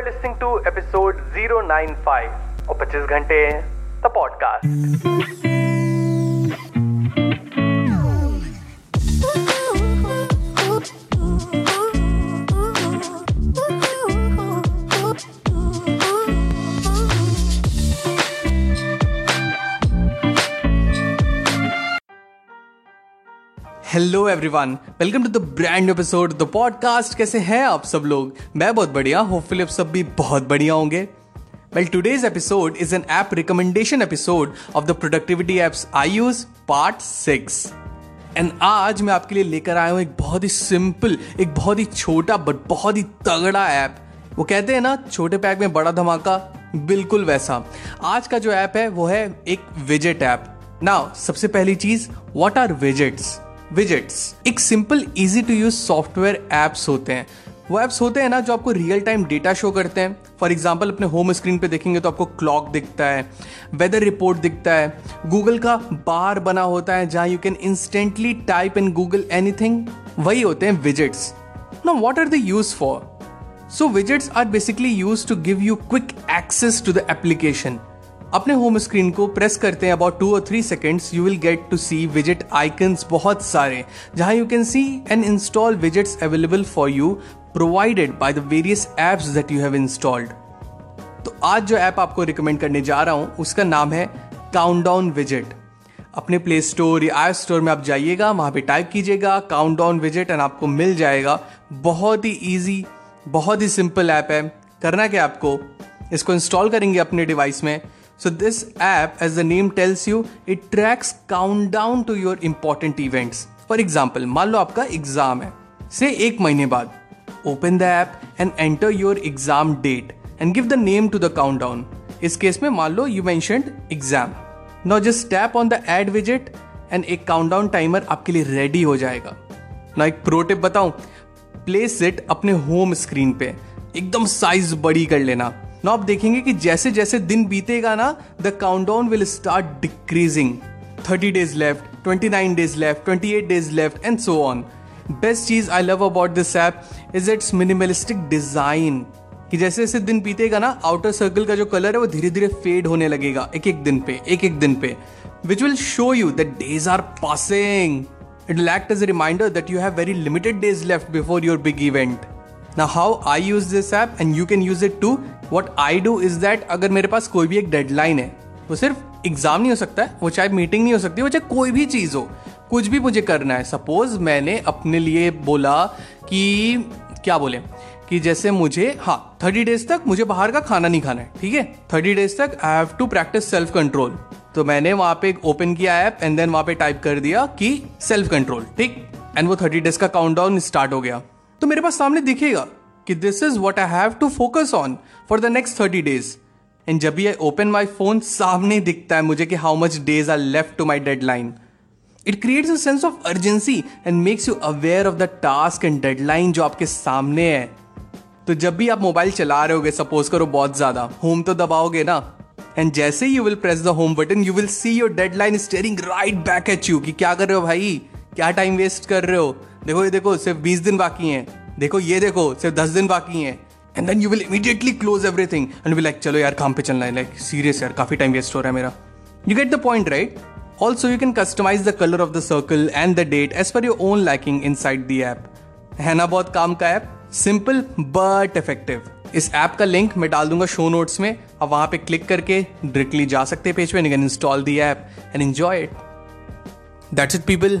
Are listening to episode 095 और 25 घंटे the podcast hello everyone welcome to the brand episode the podcast कैसे हैं आप सब लोग? मैं बहुत बढ़िया होपफुली आप सब भी बहुत बढ़िया होंगे। Well today's episode is an app recommendation episode of the productivity apps I use part six and आज मैं आपके लिए लेकर आया हूँ एक बहुत ही सिंपल एक बहुत ही छोटा बट बहुत ही तगड़ा ऐप वो कहते हैं ना, छोटे पैक में बड़ा धमाका, बिल्कुल वैसा। आज का जो ऐप है, वो है एक विजेट ऐप नाउ सबसे पहली चीज़ व्हाट आर विजेट्स विजेट्स एक simple easy to use software apps होते हैं। वो एप्स होते हैं ना जो आपको रियल टाइम डेटा शो करते हैं। फॉर एग्ज़ाम्पल अपने होम स्क्रीन पे देखेंगे तो आपको क्लॉक दिखता है वेदर रिपोर्ट दिखता है। गूगल का बार बना होता है जहाँ you can instantly type in Google anything वही होते हैं विजेट्स ना what are the use for so widgets are basically use to give you quick access to the application अपने होम स्क्रीन को प्रेस करते हैं अबाउट टू और three seconds you will get to see visit icons बहुत सारे, जहाँ you can see and install widgets available for you provided by the various apps that you have installed तो आज जो ऐप आपको रिकमेंड करने जा रहा हूँ, उसका नाम है काउंटडाउन विज़िट अपने प्ले स्टोर या ऐप स्टोर में आप जाइएगा, वहाँ पे टाइप कीजिएगा काउंटडाउन विज़िट एंड आपको मिल जाएगा। बहुत ही ईजी बहुत ही सिंपल ऐप है। करना क्या आपको? इसको इंस्टॉल करेंगे अपने डिवाइस में। So this app, as the name tells you, it tracks countdown to your important events. For example, मान लो आपका एग्ज़ाम है। से एक महीने बाद open the app and enter your exam date and give the name to the countdown इस case में मान लो you mentioned exam no just tap on the add visit and एक काउंटडाउन टाइमर आपके लिए रेडी हो जाएगा। ना एक प्रो टिप बताऊँ। प्लेस इट अपने होम स्क्रीन पे। एकदम साइज़ बड़ी कर लेना। ना आप देखेंगे कि जैसे जैसे दिन बीतेगा ना the countdown will start decreasing thirty days left twenty nine days left twenty eight days left and so on best cheese I love about this app is its minimalistic design कि जैसे जैसे दिन बीतेगा ना आउटर सर्कल का जो colour है वो धीरे धीरे फेड होने लगेगा एक एक दिन पे एक एक दिन पे which will show you that days are passing it will act as a reminder that you have very limited days left before your big event. Now, how I use this app and you can use it too. What I do is that अगर मेरे पास कोई भी एक deadline है वो सिर्फ़ exam नहीं हो सकता है वो चाहे मीटिंग नहीं हो सकती वो चाहे कोई भी चीज़ हो कुछ भी मुझे करना है। सपोज़ मैंने अपने लिए बोला कि क्या बोले? कि जैसे मुझे हाँ थर्टी डेज़ तक मुझे बाहर का खाना नहीं खाना है ठीक है? थर्टी डेज़ तक I have to practice self control तो मैंने वहाँ पे ओपन किया ऐप एंड देन वहाँ पे टाइप कर दिया कि सेल्फ कंट्रोल ठीक? एंड वो थर्टी डेज़ का काउंटडाउन स्टार्ट हो गया। तो मेरे पास सामने दिखेगा कि this is what I have to focus on for the next thirty days and जब भी आई ओपन माई फ़ोन सामने दिखता है मुझे कि how much days are left to my deadline it creates a sense of urgency and makes you aware of the task and deadline जो आपके सामने है. तो जब भी आप मोबाइल चला रहे होगे सपोज़ करो बहुत ज़्यादा होम तो दबाओगे ना? एंड जैसे ही you will press the home button you will see your deadline staring right back at you कि क्या कर रहे हो भाई? क्या टाइम वेस्ट कर रहे हो? देखो, ये देखो, सिर्फ़ बीस दिन बाकी हैं। देखो, ये देखो, सिर्फ़ दस दिन बाकी हैं। And then you will immediately close everything and will like चलो यार, काम पे चलना है. लाइक सीरियस यार, काफ़ी टाइम वेस्ट हो रहा है मेरा। You get the point right also you can customise the colour of the circle and the date as per your own liking inside the app है ना बहुत काम का ऐप सिंपल बट इफ़ेक्टिव इस ऐप का लिंक मैं डाल दूँगा शो नोट्स में। अब वहाँ पे क्लिक करके डायरेक्टली जा सकते हैं पेज पे can install the app and enjoy it that's it people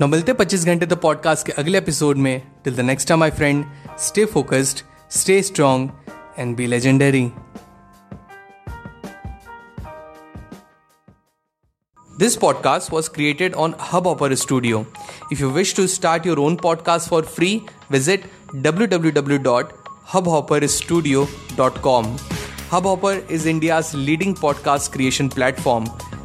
न मिलते 25 घंटे द पॉडकास्ट के अगले एपिसोड में till the next time my friend stay focused stay strong and be legendary This podcast was created on Hubhopper Studio. If you wish to start your own podcast for free, visit www hubhopperstudio.com. Hubhopper is India's leading podcast creation platform.